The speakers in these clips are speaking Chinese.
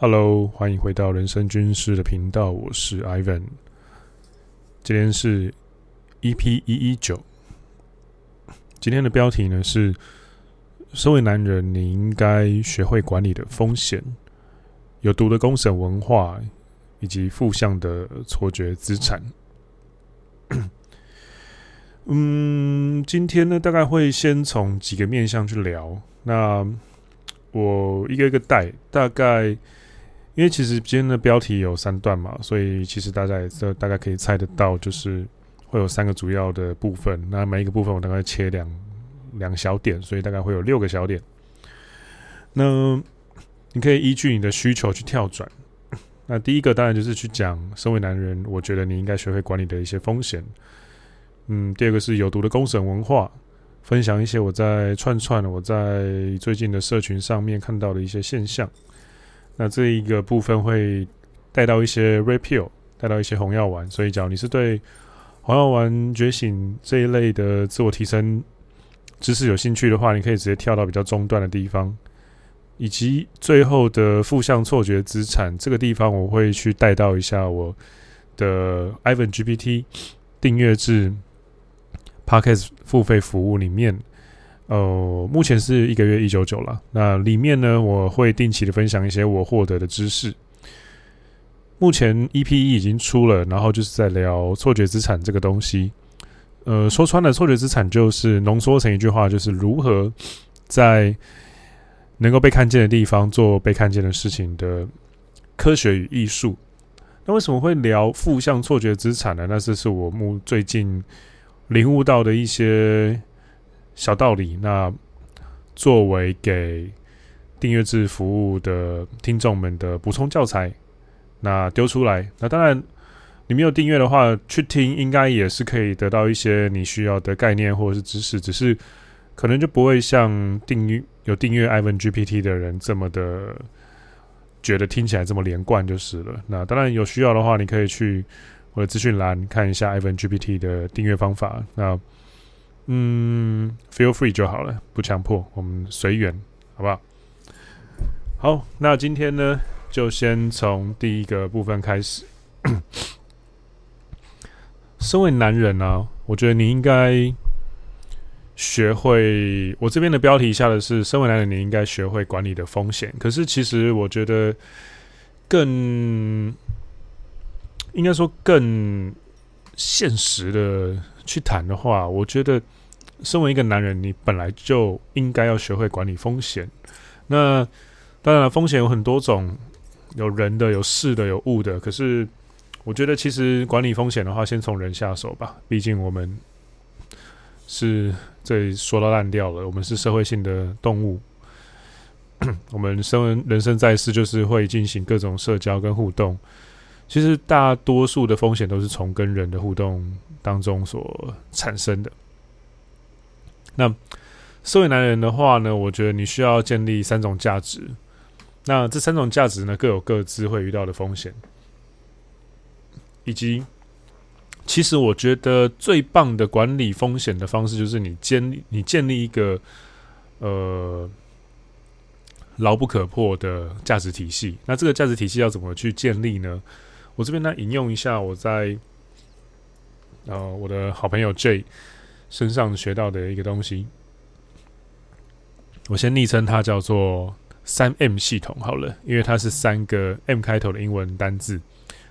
Hello，欢迎回到人生军事的频道，我是 Ivan。今天是 EP 一一九。今天的标题呢是：身为男人，你应该学会管理的风险，有毒的公审文化以及负向的错觉资产。嗯，今天呢，大概会先从几个面向去聊。那我一个一个带，大概。因为其实今天的标题有三段嘛，所以其实大家也都大概可以猜得到，就是会有三个主要的部分。那每一个部分我大概切两两小点，所以大概会有六个小点。那你可以依据你的需求去跳转。那第一个当然就是去讲，身为男人，我觉得你应该学会管理的一些风险。嗯，第二个是有毒的公审文化，分享一些我在串串我在最近的社群上面看到的一些现象。那这一个部分会带到一些 repeal，带到一些红药丸。所以，假如你是对红药丸觉醒这一类的自我提升知识有兴趣的话，你可以直接跳到比较中段的地方，以及最后的负向错觉资产这个地方，我会去带到一下我的 Ivan GPT 订阅制 Podcast 付费服务里面。哦、呃，目前是一个月一九九了。那里面呢，我会定期的分享一些我获得的知识。目前 EP 已经出了，然后就是在聊错觉资产这个东西。呃，说穿了，错觉资产就是浓缩成一句话，就是如何在能够被看见的地方做被看见的事情的科学与艺术。那为什么会聊负向错觉资产呢？那这是我目最近领悟到的一些。小道理，那作为给订阅制服务的听众们的补充教材，那丢出来。那当然，你没有订阅的话，去听应该也是可以得到一些你需要的概念或者是知识，只是可能就不会像订阅有订阅 Ivan GPT 的人这么的觉得听起来这么连贯就是了。那当然有需要的话，你可以去我的资讯栏看一下 Ivan GPT 的订阅方法。那嗯，feel free 就好了，不强迫，我们随缘，好不好？好，那今天呢，就先从第一个部分开始。身为男人呢、啊，我觉得你应该学会。我这边的标题下的是“身为男人，你应该学会管理的风险”。可是，其实我觉得更应该说更现实的去谈的话，我觉得。身为一个男人，你本来就应该要学会管理风险。那当然了，风险有很多种，有人的、有事的、有物的。可是，我觉得其实管理风险的话，先从人下手吧。毕竟我们是这说到烂掉了，我们是社会性的动物。我们生人生在世，就是会进行各种社交跟互动。其实大多数的风险都是从跟人的互动当中所产生的。那身为男人的话呢，我觉得你需要建立三种价值。那这三种价值呢，各有各自会遇到的风险，以及其实我觉得最棒的管理风险的方式，就是你建立你建立一个呃牢不可破的价值体系。那这个价值体系要怎么去建立呢？我这边呢引用一下我在呃我的好朋友 J。身上学到的一个东西，我先昵称它叫做三 M 系统好了，因为它是三个 M 开头的英文单字。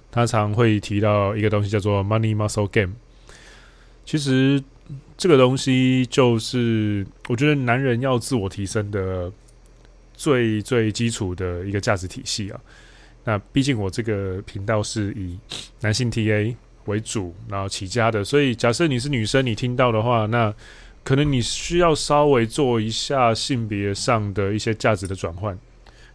他常会提到一个东西叫做 Money Muscle Game。其实这个东西就是我觉得男人要自我提升的最最基础的一个价值体系啊。那毕竟我这个频道是以男性 TA。为主，然后起家的，所以假设你是女生，你听到的话，那可能你需要稍微做一下性别上的一些价值的转换，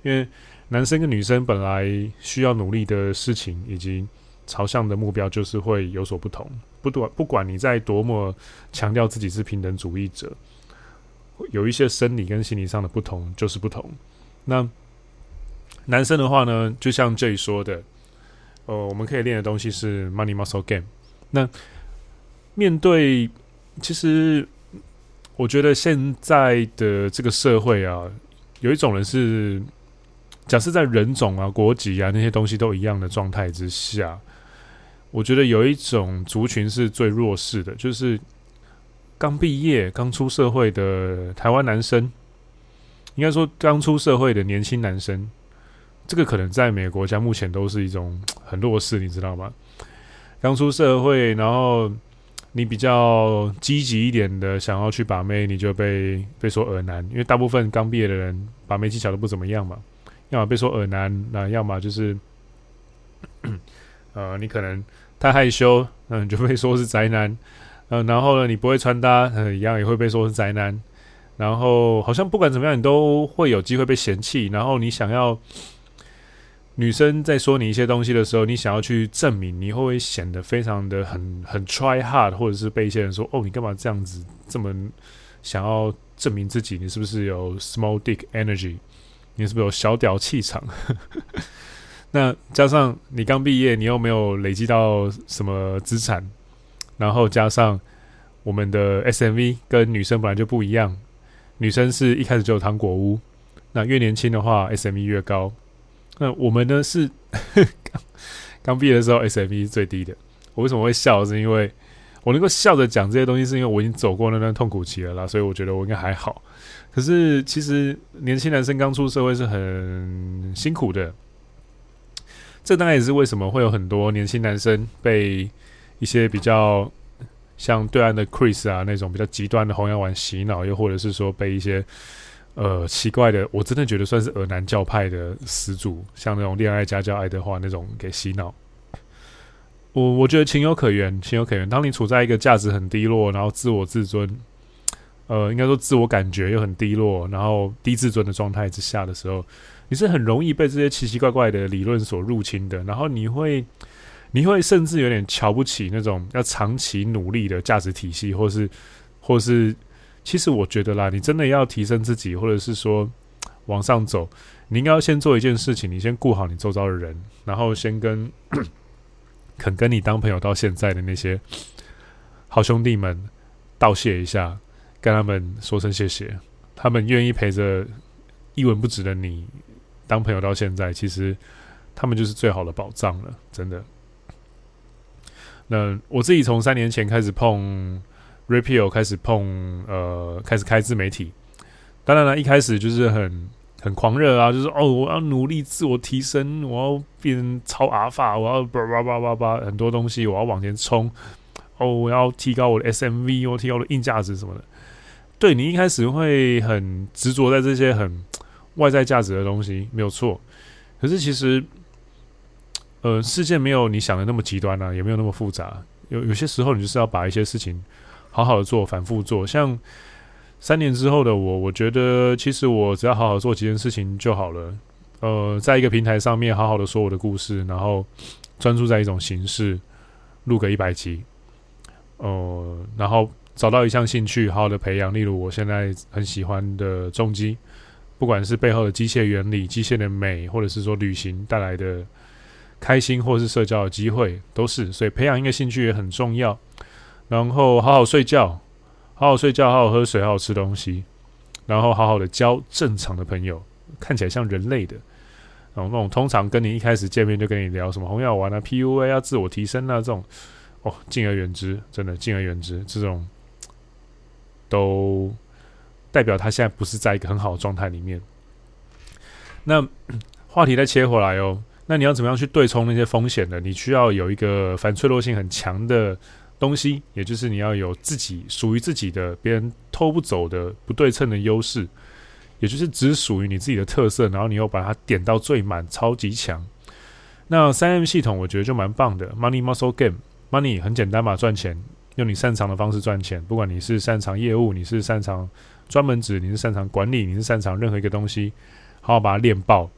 因为男生跟女生本来需要努力的事情以及朝向的目标就是会有所不同。不管不管你在多么强调自己是平等主义者，有一些生理跟心理上的不同就是不同。那男生的话呢，就像 J 说的。呃，我们可以练的东西是 Money Muscle Game。那面对，其实我觉得现在的这个社会啊，有一种人是假设在人种啊、国籍啊那些东西都一样的状态之下，我觉得有一种族群是最弱势的，就是刚毕业、刚出社会的台湾男生，应该说刚出社会的年轻男生，这个可能在每个国家目前都是一种 很弱势，你知道吗？刚出社会，然后你比较积极一点的想要去把妹，你就被被说耳男，因为大部分刚毕业的人把妹技巧都不怎么样嘛。要么被说耳男，那要么就是，呃，你可能太害羞，嗯，就被说是宅男，嗯，然后呢，你不会穿搭，嗯，一样也会被说是宅男，然后好像不管怎么样，你都会有机会被嫌弃。然后你想要女生在说你一些东西的时候，你想要去证明，你会不会显得非常的很很 try hard，或者是被一些人说，哦，你干嘛这样子，这么想要证明自己，你是不是有 small dick energy？你是不是有小屌气场？那加上你刚毕业，你又没有累积到什么资产，然后加上我们的 SMV 跟女生本来就不一样，女生是一开始就有糖果屋，那越年轻的话 SMV 越高。那我们呢是刚 刚毕业的时候，SME 是最低的。我为什么会笑？是因为我能够笑着讲这些东西，是因为我已经走过那段痛苦期了啦，所以我觉得我应该还好。可是，其实年轻男生刚出社会是很辛苦的。这当然也是为什么会有很多年轻男生被一些比较像对岸的 Chris 啊那种比较极端的红药丸洗脑，又或者是说被一些呃奇怪的，我真的觉得算是恶男教派的始祖，像那种恋爱家教爱德华那种给洗脑。我我觉得情有可原，情有可原。当你处在一个价值很低落，然后自我自尊。呃，应该说自我感觉又很低落，然后低自尊的状态之下的时候，你是很容易被这些奇奇怪怪的理论所入侵的。然后你会，你会甚至有点瞧不起那种要长期努力的价值体系，或是，或是，其实我觉得啦，你真的要提升自己，或者是说 往上走，你应该要先做一件事情，你先顾好你周遭的人，然后先跟 肯跟你当朋友到现在的那些 好兄弟们道谢一下。跟他们说声谢谢，他们愿意陪着一文不值的你当朋友到现在，其实他们就是最好的宝藏了，真的。那我自己从三年前开始碰 Rapio，开始碰呃，开始开自媒体。当然了，一开始就是很很狂热啊，就是哦，我要努力自我提升，我要变成超阿法，我要叭叭叭叭叭很多东西，我要往前冲。哦，我要提高我的 SMV，我提高我的硬价值什么的。对，你一开始会很执着在这些很外在价值的东西，没有错。可是其实，呃，世界没有你想的那么极端啊，也没有那么复杂。有有些时候，你就是要把一些事情好好的做，反复做。像三年之后的我，我觉得其实我只要好好做几件事情就好了。呃，在一个平台上面好好的说我的故事，然后专注在一种形式，录个一百集，呃，然后。找到一项兴趣，好好的培养。例如，我现在很喜欢的重机，不管是背后的机械原理、机械的美，或者是说旅行带来的开心，或是社交的机会，都是。所以，培养一个兴趣也很重要。然后，好好睡觉，好好睡觉，好好喝水，好好吃东西，然后好好的交正常的朋友，看起来像人类的。然后，那种通常跟你一开始见面就跟你聊什么红药丸啊、PUA 啊、自我提升啊这种，哦，敬而远之，真的敬而远之。这种。都代表他现在不是在一个很好的状态里面。那话题再切回来哦，那你要怎么样去对冲那些风险呢？你需要有一个反脆弱性很强的东西，也就是你要有自己属于自己的、别人偷不走的不对称的优势，也就是只属于你自己的特色，然后你又把它点到最满，超级强。那三 M 系统我觉得就蛮棒的，Money Muscle Game，Money 很简单嘛，赚钱。用你擅长的方式赚钱，不管你是擅长业务，你是擅长专门指，你是擅长管理，你是擅长任何一个东西，好好把它练爆，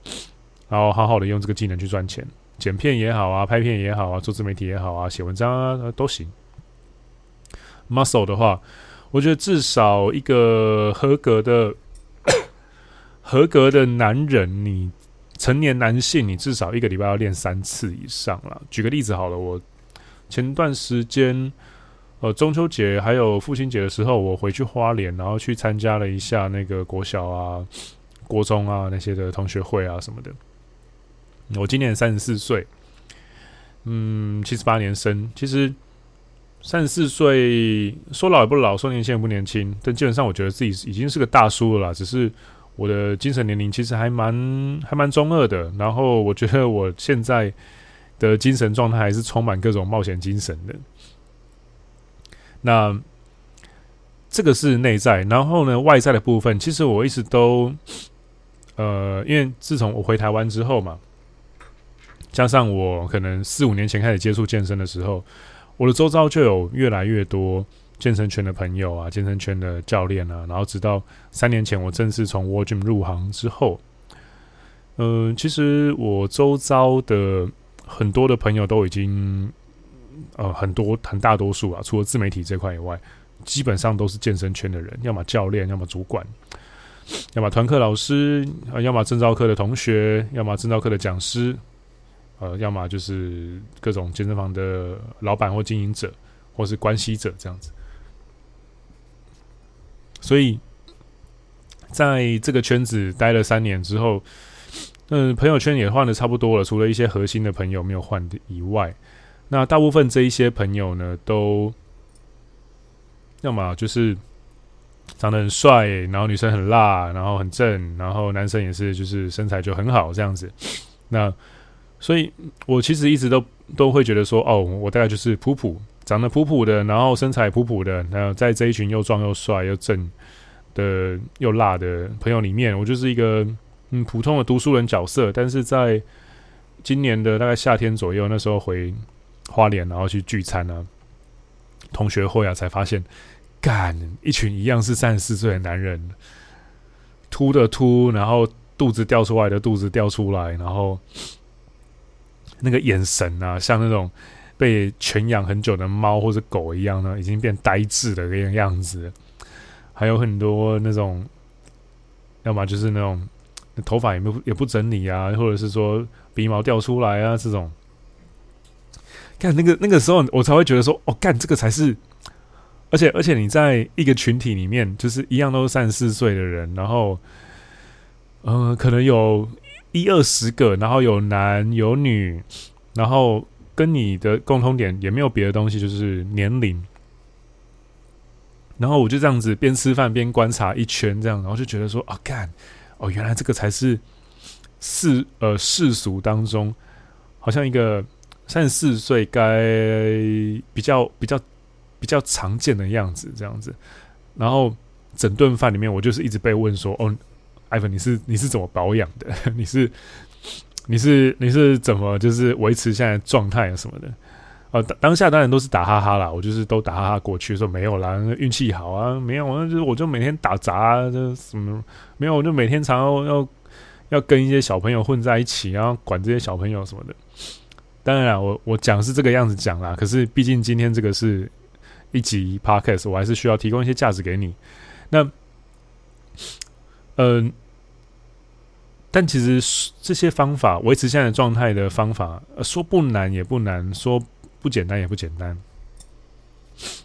然后好好的用这个技能去赚钱，剪片也好啊，拍片也好啊，做自媒体也好啊，写文章啊都行。Muscle 的话，我觉得至少一个合格的 合格的男人，你成年男性，你至少一个礼拜要练三次以上了。举个例子好了，我前段时间。呃，中秋节还有父亲节的时候，我回去花莲，然后去参加了一下那个国小啊国中啊那些的同学会啊什么的。我今年三十四岁，嗯，七十八年生。其实三十四岁说老也不老，说年轻也不年轻，但基本上我觉得自己已经是个大叔了啦。只是我的精神年龄其实还蛮还蛮中二的。然后我觉得我现在的精神状态还是充满各种冒险精神的。那这个是内在，然后呢，外在的部分，其实我一直都，呃，因为自从我回台湾之后嘛。加上我可能四五年前开始接触健身的时候，我的周遭就有越来越多健身圈的朋友啊，健身圈的教练啊，然后直到三年前我正式从 World Gym 入行之后，嗯、其实我周遭的很多的朋友都已经，呃，很多很大多数啊，除了自媒体这块以外，基本上都是健身圈的人，要么教练，要么主管，要么团课老师，啊，要么证照课的同学，要么证照课的讲师。呃，要么就是各种健身房的老板或经营者，或是关系者这样子。所以，在这个圈子待了三年之后，嗯，朋友圈也换的差不多了，除了一些核心的朋友没有换的以外，那大部分这一些朋友呢，都要么就是长得很帅，然后女生很辣，然后很正，然后男生也是就是身材就很好这样子。那所以，我其实一直都都会觉得说，哦，我大概就是普普，长得普普的，然后身材普普的，然后在这一群又壮又帅又正的又辣的朋友里面，我就是一个嗯普通的读书人角色。但是在今年的大概夏天左右，那时候回花莲，然后去聚餐啊，同学会啊，才发现，干一群一样是三十四岁的男人，秃的秃，然后肚子掉出来的肚子掉出来，然后。那个眼神啊，像那种被圈养很久的猫或者狗一样呢，已经变呆滞的那个样子。还有很多那种，要么就是那种头发也不也不整理啊，或者是说鼻毛掉出来啊这种。看那个那个时候，我才会觉得说，哦，干这个才是。而且而且你在一个群体里面，就是一样都是三十四岁的人，然后，呃，可能有。一二十个，然后有男有女，然后跟你的共通点也没有别的东西，就是年龄。然后我就这样子边吃饭边观察一圈，这样，然后就觉得说啊，干哦，原来这个才是世呃世俗当中，好像一个三十四岁该比较比较比较常见的样子，这样子。然后整顿饭里面，我就是一直被问说，哦。艾芬，你是你是怎么保养的？你是你是你是怎么就是维持现在状态啊什么的？呃，当下当然都是打哈哈啦，我就是都打哈哈过去，说没有啦，运气好啊，没有，那就是我就每天打杂啊，这什么没有，我就每天常要要要跟一些小朋友混在一起，然后管这些小朋友什么的。当然啦，我我讲是这个样子讲啦，可是毕竟今天这个是一集 podcast，我还是需要提供一些价值给你。那。嗯、但其实这些方法维持现在的状态的方法，说不难也不难，说不简单也不简单。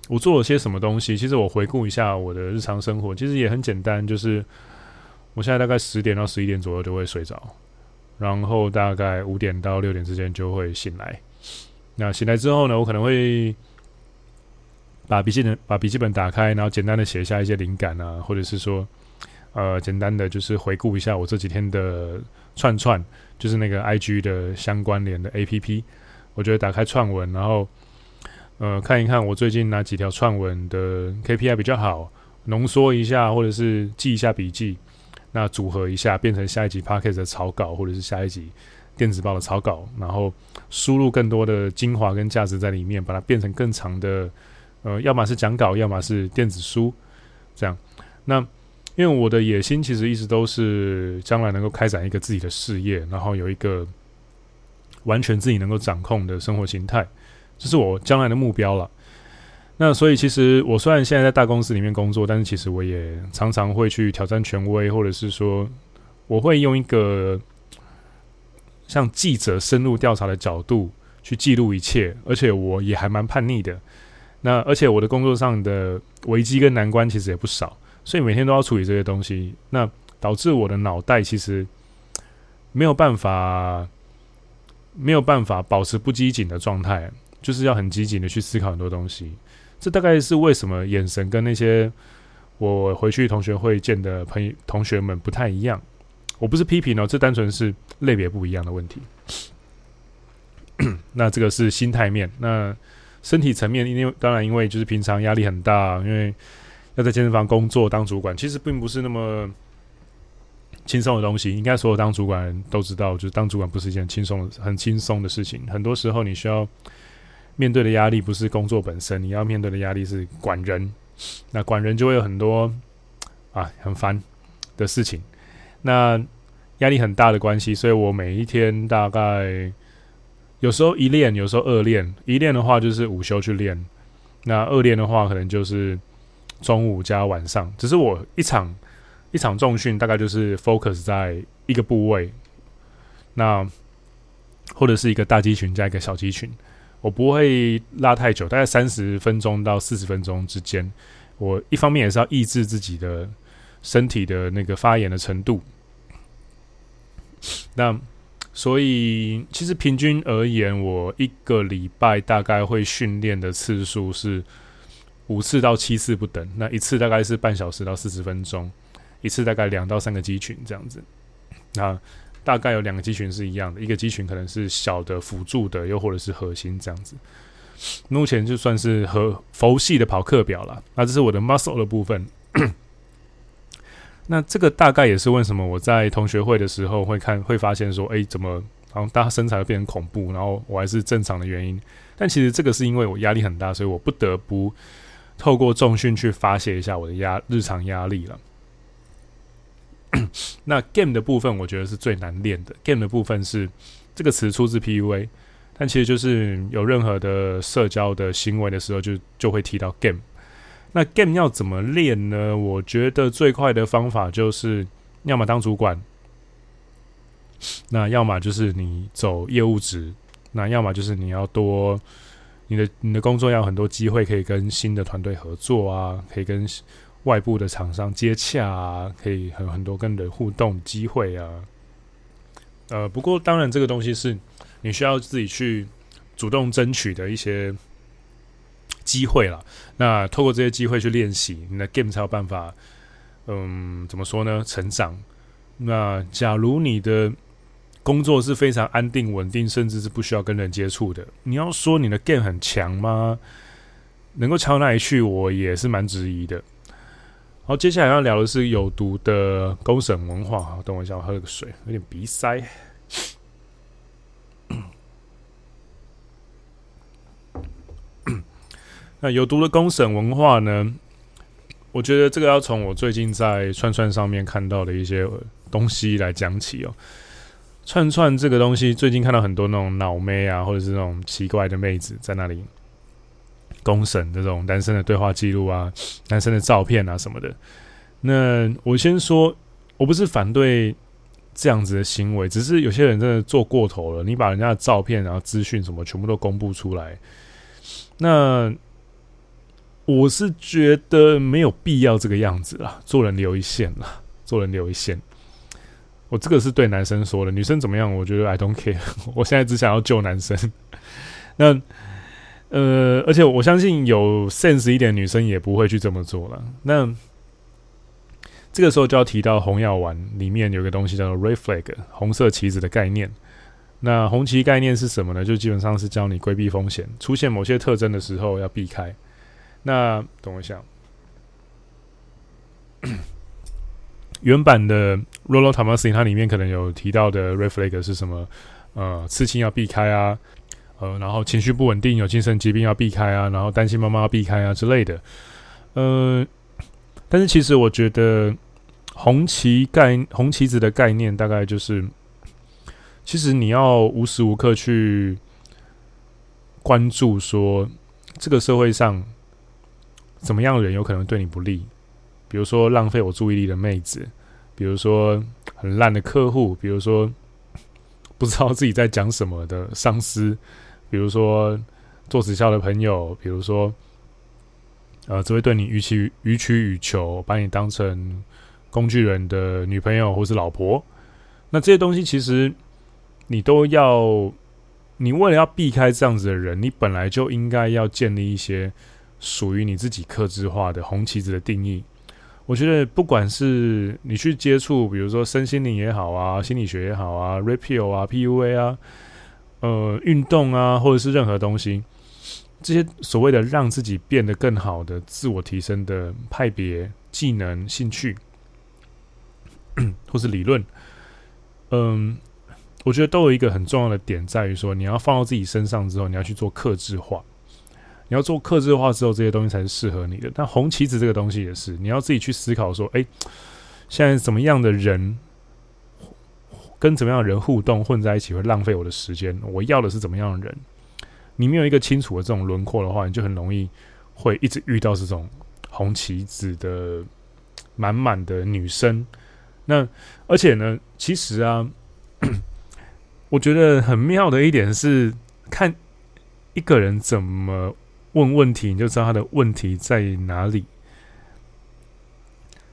我做了些什么东西？其实我回顾一下我的日常生活，其实也很简单，就是我现在大概十点到十一点左右就会睡着，然后大概五点到六点之间就会醒来。那醒来之后呢，我可能会把笔记本把笔记本打开，然后简单的写下一些灵感啊，或者是说。呃，简单的就是回顾一下我这几天的串串，就是那个 IG 的相关联的 APP。我觉得打开串文，然后呃看一看我最近哪几条串文的 KPI 比较好，浓缩一下，或者是记一下笔记，那组合一下变成下一集 Podcast 的草稿，或者是下一集电子报的草稿，然后输入更多的精华跟价值在里面，把它变成更长的，呃，要么是讲稿，要么是电子书，这样那。因为我的野心其实一直都是将来能够开展一个自己的事业，然后有一个完全自己能够掌控的生活形态，这是我将来的目标了。那所以其实我虽然现在在大公司里面工作，但是其实我也常常会去挑战权威，或者是说我会用一个像记者深入调查的角度去记录一切，而且我也还蛮叛逆的。那而且我的工作上的危机跟难关其实也不少。所以每天都要处理这些东西。那导致我的脑袋其实没有办法没有办法保持不机警的状态，就是要很机警的去思考很多东西。这大概是为什么眼神跟那些我回去同学会见的朋友同学们不太一样。我不是批评哦，这单纯是类别不一样的问题。那这个是心态面，那身体层面，因为当然因为就是平常压力很大，因为要在健身房工作当主管，其实并不是那么轻松的东西。应该所有当主管人都知道，就是当主管不是一件轻松、很轻松的事情。很多时候你需要面对的压力不是工作本身，你要面对的压力是管人。那管人就会有很多啊很烦的事情。那压力很大的关系，所以我每一天大概有时候一练，有时候二练。一练的话就是午休去练，那二练的话可能就是中午加晚上。只是我一场一场重训大概就是 focus 在一个部位，那或者是一个大肌群加一个小肌群，我不会拉太久，大概三十分钟到四十分钟之间。我一方面也是要抑制自己的。身体的那个发炎的程度，那所以其实平均而言，我一个礼拜大概会训练的次数是五次到七次不等。那一次大概是半小时到四十分钟，一次大概两到三个肌群这样子。那大概有两个肌群是一样的，一个肌群可能是小的辅助的，又或者是核心这样子。目前就算是和佛系的跑课表了。那这是我的 muscle 的部分。那这个大概也是为什么我在同学会的时候会看会发现说，哎，怎么好像大家身材会变成恐怖，然后我还是正常的原因。但其实这个是因为我压力很大，所以我不得不透过重训去发泄一下我的压日常压力了。那 game 的部分，我觉得是最难练的。game 的部分是这个词出自 PUA，但其实就是有任何的社交的行为的时候就，就就会提到 game。那 game 要怎么练呢？我觉得最快的方法就是，要么当主管，那要么就是你走业务职，那要么就是你要多你的你的工作要很多机会可以跟新的团队合作啊，可以跟外部的厂商接洽啊，可以很很多跟人互动机会啊。呃，不过当然这个东西是你需要自己去主动争取的一些。机会了，那透过这些机会去练习，你的 game 才有办法，嗯，怎么说呢？成长。那假如你的工作是非常安定、稳定，甚至是不需要跟人接触的，你要说你的 game 很强吗？能够强到哪里去？我也是蛮质疑的。好，接下来要聊的是有毒的公审文化。好，等我一下，我喝了个水，有点鼻塞。那有毒的公审文化呢？我觉得这个要从我最近在串串上面看到的一些东西来讲起哦。串串这个东西，最近看到很多那种脑妹啊，或者是那种奇怪的妹子在那里公审这种男生的对话记录啊、男生的照片啊什么的。那我先说，我不是反对这样子的行为，只是有些人真的做过头了。你把人家的照片、然后资讯什么全部都公布出来，那。我是觉得没有必要这个样子啦，做人留一线啦，做人留一线。我这个是对男生说的，女生怎么样？我觉得 I don't care。我现在只想要救男生。那呃，而且我相信有 sense 一点女生也不会去这么做了。那这个时候就要提到红药丸里面有个东西叫做 r e flag，红色旗子的概念。那红旗概念是什么呢？就基本上是教你规避风险，出现某些特征的时候要避开。那等我一下，原版的 Rollo Thomas 它里面可能有提到的 Red Flag 是什么？呃，刺青要避开啊，呃，然后情绪不稳定、有精神疾病要避开啊，然后担心妈妈要避开啊之类的。呃，但是其实我觉得红旗概红旗子的概念大概就是，其实你要无时无刻去关注说这个社会上。怎么样的人有可能对你不利？比如说浪费我注意力的妹子，比如说很烂的客户，比如说不知道自己在讲什么的上司，比如说做直销的朋友，比如说呃只会对你予取予取予求，把你当成工具人的女朋友或是老婆。那这些东西其实你都要，你为了要避开这样子的人，你本来就应该要建立一些属于你自己克制化的红旗子的定义。我觉得不管是你去接触，比如说身心灵也好啊，心理学也好啊，Red Pill 啊，PUA 啊，呃，运动啊，或者是任何东西，这些所谓的让自己变得更好的自我提升的派别、技能、兴趣，或是理论，嗯，我觉得都有一个很重要的点，在于说你要放到自己身上之后，你要去做克制化。你要做克制化之后，这些东西才是适合你的。但红旗子这个东西也是，你要自己去思考说：哎，现在怎么样的人跟怎么样的人互动混在一起会浪费我的时间？我要的是怎么样的人？你没有一个清楚的这种轮廓的话，你就很容易会一直遇到这种红旗子的满满的女生。那而且呢，其实啊，我觉得很妙的一点是，看一个人怎么。问问题，你就知道他的问题在哪里。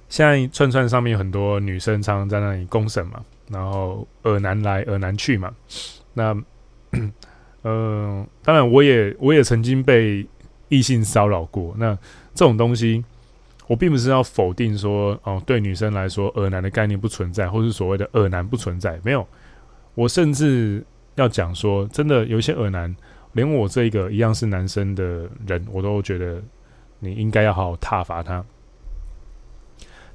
现在串串上面有很多女生常常在那里公审嘛，然后恶男来恶男去嘛。那，嗯、当然我也我也曾经被异性骚扰过。那这种东西，我并不是要否定说哦，对女生来说恶男的概念不存在，或是所谓的恶男不存在，没有。我甚至要讲说，真的有一些恶男。连我这个一样是男生的人，我都觉得你应该要好好挞伐他。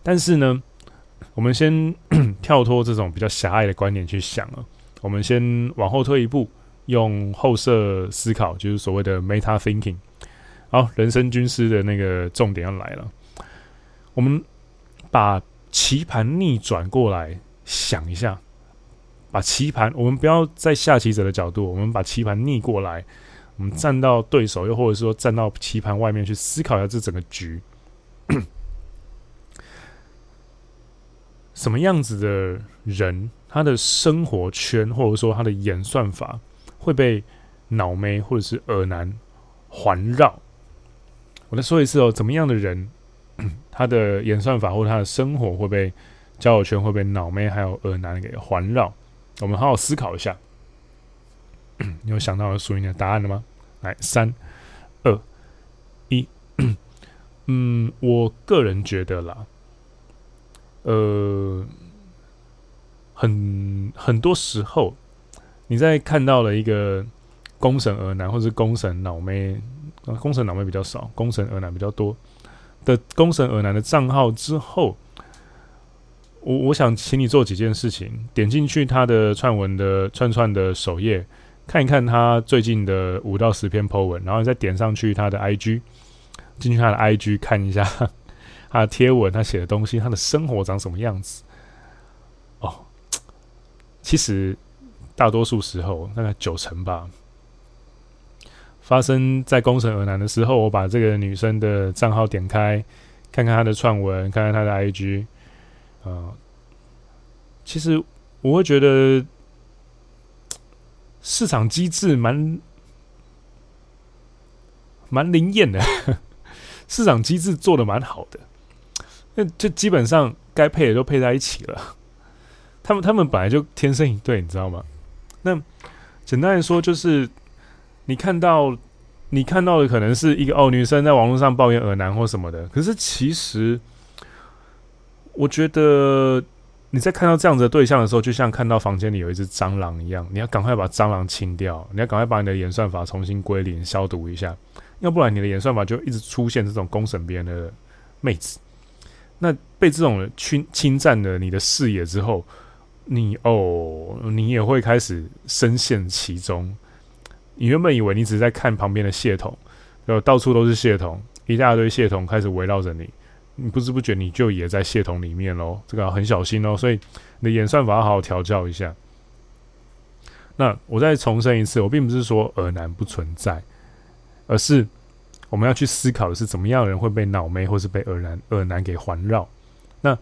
但是呢，我们先 跳脱这种比较狭隘的观点去想啊，我们先往后退一步，用后设思考，就是所谓的 meta thinking。好，人生军师的那个重点要来了，我们把棋盘逆转过来想一下。把棋盘，我们不要在下棋者的角度，我们把棋盘逆过来，我们站到对手，又或者说站到棋盘外面去思考一下这整个局，什么样子的人，他的生活圈或者说他的演算法会被脑妹或者是耳男环绕。我再说一次哦，怎么样的人，他的演算法或者他的生活会被交友圈会被脑妹还有耳男给环绕。我们好好思考一下，你有想到属于你的答案了吗？来，三、二、一。嗯，我个人觉得啦，呃，很很多时候，你在看到了一个公审恶男，或是公审脑妹，公审脑妹比较少，公审恶男比较多的公审恶男的账号之后。我我想请你做几件事情，点进去他的串文的串串的首页，看一看他最近的五到十篇 po 文，然后再点上去他的 IG，进去他的 IG 看一下他的贴文，他写的东西，他的生活长什么样子。哦，其实大多数时候，大概九成吧，发生在公审恶男的时候，我把这个女生的账号点开，看看她的串文，看看她的 IG。啊、其实我会觉得市场机制蛮蛮灵验的，市场机制做的蛮好的，那就基本上该配的都配在一起了。他们他们本来就天生一对，你知道吗？那简单来说，就是你看到你看到的可能是一个哦，女生在网络上抱怨恶男或什么的，可是其实。我觉得你在看到这样子的对象的时候，就像看到房间里有一只蟑螂一样，你要赶快把蟑螂清掉，你要赶快把你的演算法重新归零、消毒一下，要不然你的演算法就一直出现这种公审别人的妹子。那被这种侵侵占了你的视野之后，你哦，你也会开始深陷其中。你原本以为你只是在看旁边的蟹桶，然后到处都是蟹桶，一大堆蟹桶开始围绕着你。你不知不觉你就也在系统里面喽，这个要很小心哦。所以你的演算法要好好调教一下。那我再重申一次，我并不是说恶男不存在，而是我们要去思考的是怎么样的人会被脑妹或是被恶男恶男给环绕。那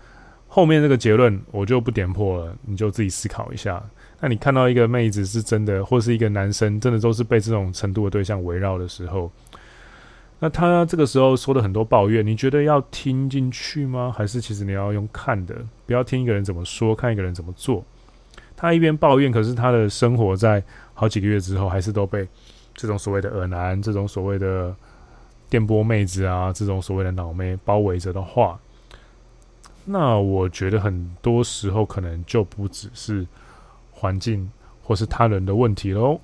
后面这个结论我就不点破了，你就自己思考一下。那你看到一个妹子是真的，或是一个男生真的都是被这种程度的对象围绕的时候，那他这个时候说的很多抱怨，你觉得要听进去吗？还是其实你要用看的，不要听一个人怎么说，看一个人怎么做。他一边抱怨，可是他的生活在好几个月之后，还是都被这种所谓的耳男、这种所谓的电波妹子啊、这种所谓的脑妹包围着的话，那我觉得很多时候可能就不只是环境或是他人的问题喽。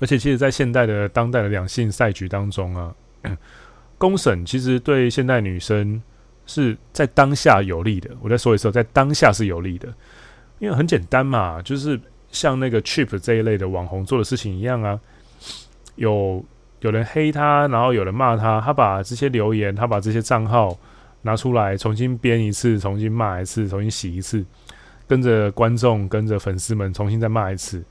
而且，其实，在现代的当代的两性赛局当中啊，公审其实对现代女生是在当下有利的。我再说一次，在当下是有利的，因为很简单嘛，就是像那个 Cheap 这一类的网红做的事情一样啊。有有人黑他，然后有人骂他，他把这些留言，他把这些账号拿出来重新编一次，重新骂一次，重新洗一次，跟着观众、跟着粉丝们重新再骂一次。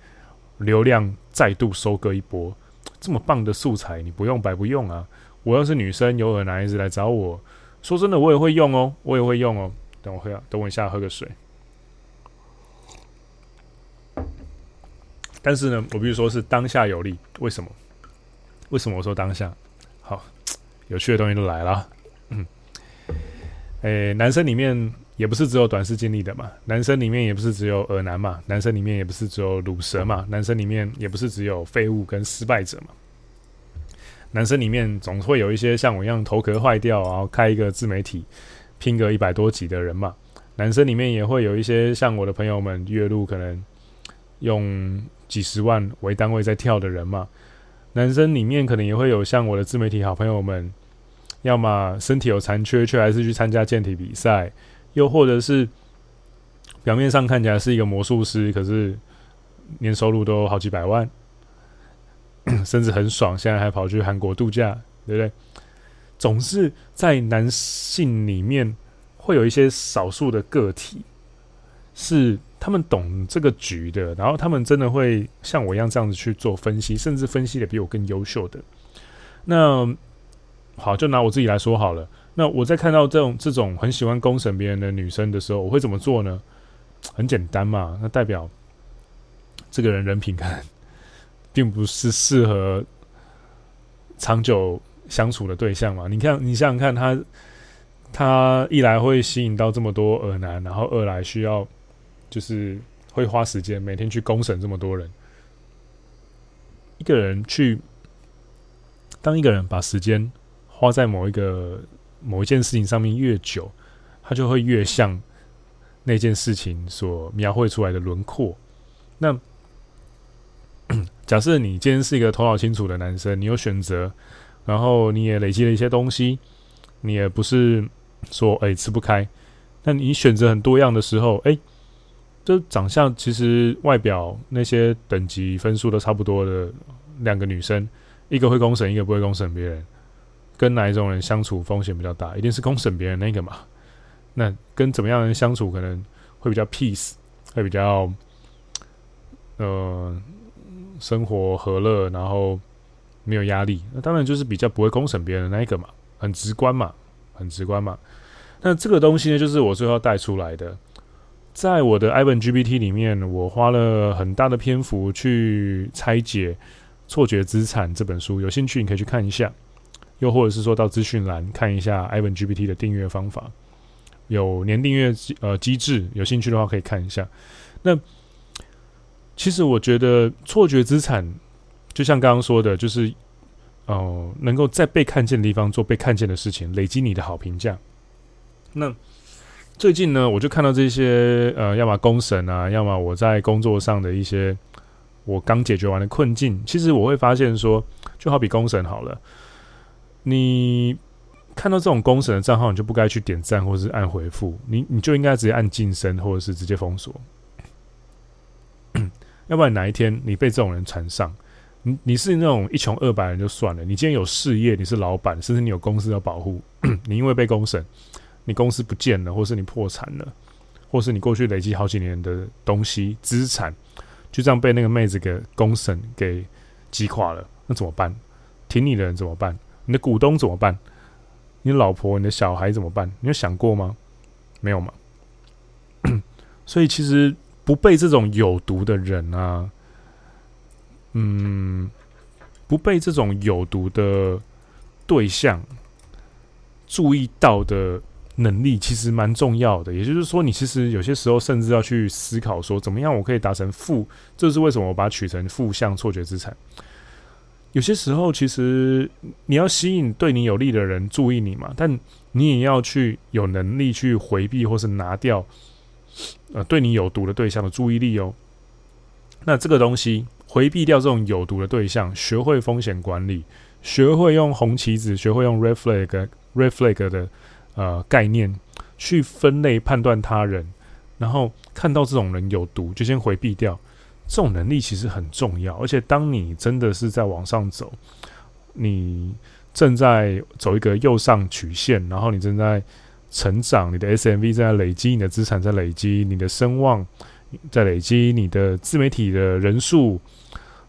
流量再度收割一波，这么棒的素材，你不用白不用啊！我要是女生，有耳男孩子来找我，说真的，我也会用哦，我也会用哦。等我喝，等我一下喝个水。但是呢，我必须说是当下有利，为什么？为什么我说当下？好，有趣的东西都来了。嗯，诶，男生里面。也不是只有短视经历的嘛，男生里面也不是只有恶男嘛，男生里面也不是只有鲁蛇嘛，男生里面也不是只有废物跟失败者嘛，男生里面总会有一些像我一样头壳坏掉，然后开一个自媒体拼个一百多集的人嘛，男生里面也会有一些像我的朋友们月入可能用几十万为单位在跳的人嘛，男生里面可能也会有像我的自媒体好朋友们，要么身体有残缺，却还是去参加健体比赛。又或者是表面上看起来是一个魔术师，可是年收入都好几百万，甚至很爽，现在还跑去韩国度假，对不对？总是在男性里面会有一些少数的个体，是他们懂这个局的，然后他们真的会像我一样这样子去做分析，甚至分析的比我更优秀的。那好，就拿我自己来说好了。那我在看到这种这种很喜欢公审别人的女生的时候，我会怎么做呢？很简单嘛，那代表这个人人品看并不是适合长久相处的对象嘛。你看，你想想看，他他一来会吸引到这么多恶男，然后二来需要就是会花时间每天去公审这么多人。一个人去当一个人把时间花在某一个。某一件事情上面越久，它就会越像那件事情所描绘出来的轮廓。那 假设你今天是一个头脑清楚的男生，你有选择，然后你也累积了一些东西，你也不是说哎、吃不开。那你选择很多样的时候，哎、欸，这长相其实外表那些等级分数都差不多的两个女生，一个会公审，一个不会公审别人。跟哪一种人相处风险比较大？一定是公审别人那个嘛。那跟怎么样的人相处可能会比较 peace，会比较呃生活和乐，然后没有压力。那当然就是比较不会公审别人的那个嘛，很直观嘛，很直观嘛。那这个东西呢，就是我最后带出来的。在我的 iPhone GPT 里面，我花了很大的篇幅去拆解《错觉资产》这本书，有兴趣你可以去看一下。又或者是说到资讯栏看一下 Ivan GPT 的订阅方法，有年订阅呃机制，有兴趣的话可以看一下。那其实我觉得错觉资产就像刚刚说的，就是哦、能够在被看见的地方做被看见的事情，累积你的好评价。那最近呢，我就看到这些呃，要么公审啊，要么我在工作上的一些我刚解决完的困境，其实我会发现说，就好比公审好了。你看到这种公审的账号，你就不该去点赞或者是按回复，你你就应该直接按晋升或者是直接封锁。要不然哪一天你被这种人缠上，你你是那种一穷二白人就算了，你今天有事业，你是老板，甚至你有公司要保护，你因为被公审，你公司不见了，或是你破产了，或是你过去累积好几年的东西资产，就这样被那个妹子给公审给击垮了，那怎么办？挺你的人怎么办？你的股东怎么办？你老婆、你的小孩怎么办？你有想过吗？没有吗？所以其实不被这种有毒的人啊，嗯，不被这种有毒的对象注意到的能力，其实蛮重要的。也就是说，你其实有些时候甚至要去思考说，怎么样我可以达成负？这是为什么我把它取成负向错觉资产？有些时候，其实你要吸引对你有利的人注意你嘛，但你也要去有能力去回避或是拿掉，呃，对你有毒的对象的注意力哦。那这个东西，回避掉这种有毒的对象，学会风险管理，学会用红旗子，学会用 red flag red flag 的呃概念去分类判断他人，然后看到这种人有毒，就先回避掉。这种能力其实很重要，而且当你真的是在往上走，你正在走一个右上曲线，然后你正在成长，你的 SMV 在累积，你的资产在累积，你的声望在累积，你的自媒体的人数、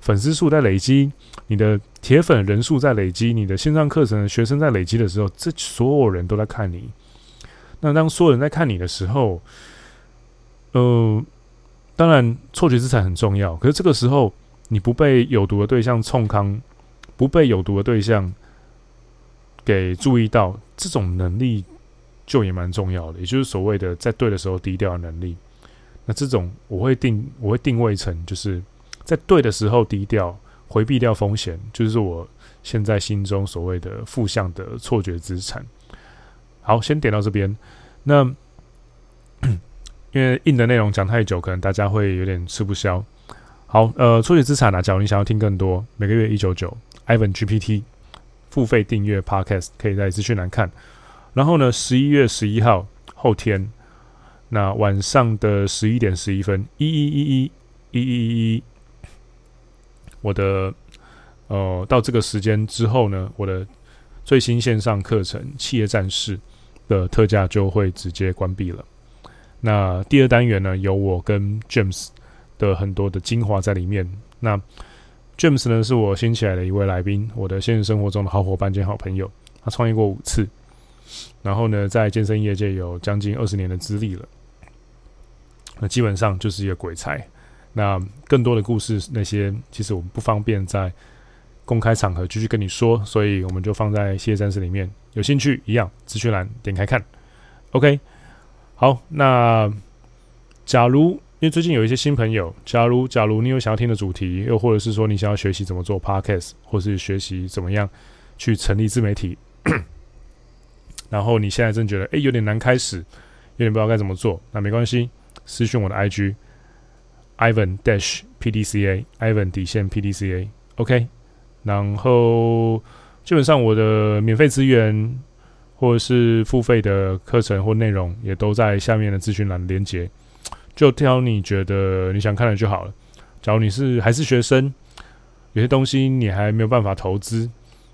粉丝数在累积，你的铁粉人数在累积，你的线上课程学生在累积的时候，这所有人都在看你。那当所有人在看你的时候，呃。当然，错觉资产很重要。可是这个时候，你不被有毒的对象冲康，不被有毒的对象给注意到，这种能力就也蛮重要的。也就是所谓的在对的时候低调的能力。那这种我会定，我会定位成就是在对的时候低调，回避掉风险，就是我现在心中所谓的负向的错觉资产。好，先点到这边。那。因为硬的内容讲太久，可能大家会有点吃不消。好，呃，初级资产啊，假如你想要听更多，每个月一九九，Ivan GPT 付费订阅 Podcast 可以在资讯栏看。然后呢，十一月十一号后天，那晚上的十一点十一分，一一一一一一一，我的呃，到这个时间之后呢，我的最新线上课程《企业战士》的特价就会直接关闭了。那第二单元呢，有我跟 James 的很多的精华在里面。那 James 呢，是我新起来的一位来宾，我的现实生活中的好伙伴兼好朋友。他创业过五次，然后呢，在健身业界有将近二十年的资历了。那基本上就是一个鬼才。那更多的故事，那些其实我们不方便在公开场合继续跟你说，所以我们就放在《谢战士》里面。有兴趣一样，资讯栏点开看。OK。好，那假如因为最近有一些新朋友，假如假如你有想要听的主题，又或者是说你想要学习怎么做 Podcast，或是学习怎么样去成立自媒体，然后你现在真觉得诶有点难开始，有点不知道该怎么做，那没关系，私讯我的 IG Ivan Dash PDCA Ivan 底线 PDCA，OK，然后基本上我的免费资源。或者是付费的课程或内容，也都在下面的资讯栏连接，就挑你觉得你想看的就好了。假如你是还是学生，有些东西你还没有办法投资，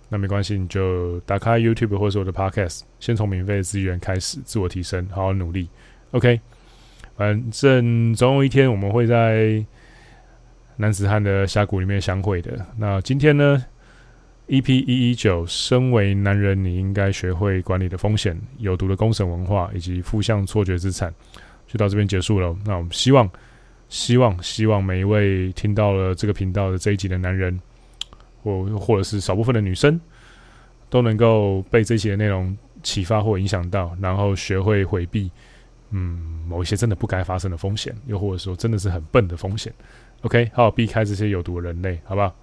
那没关系，你就打开 YouTube 或者是我的 Podcast，先从免费的资源开始，自我提升，好好努力。OK，反正总有一天我们会在男子汉的峡谷里面相会的。那今天呢？EP 一一九，身为男人，你应该学会管理的风险、有毒的公审文化以及负向错觉资产，就到这边结束了。那我们希望，希望，希望每一位听到了这个频道的这一集的男人，或或者是少部分的女生，都能够被这些内容启发或影响到，然后学会回避，嗯，某一些真的不该发生的风险，又或者说真的是很笨的风险。OK，好，避开这些有毒的人类，好不好？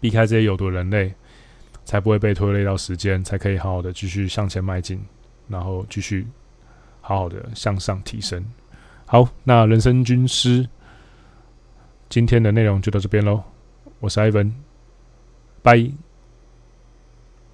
避开这些有毒人类，才不会被拖累到时间，才可以好好的继续向前迈进，然后继续好好的向上提升。好，那人生军师今天的内容就到这边喽，我是 Ivan，拜。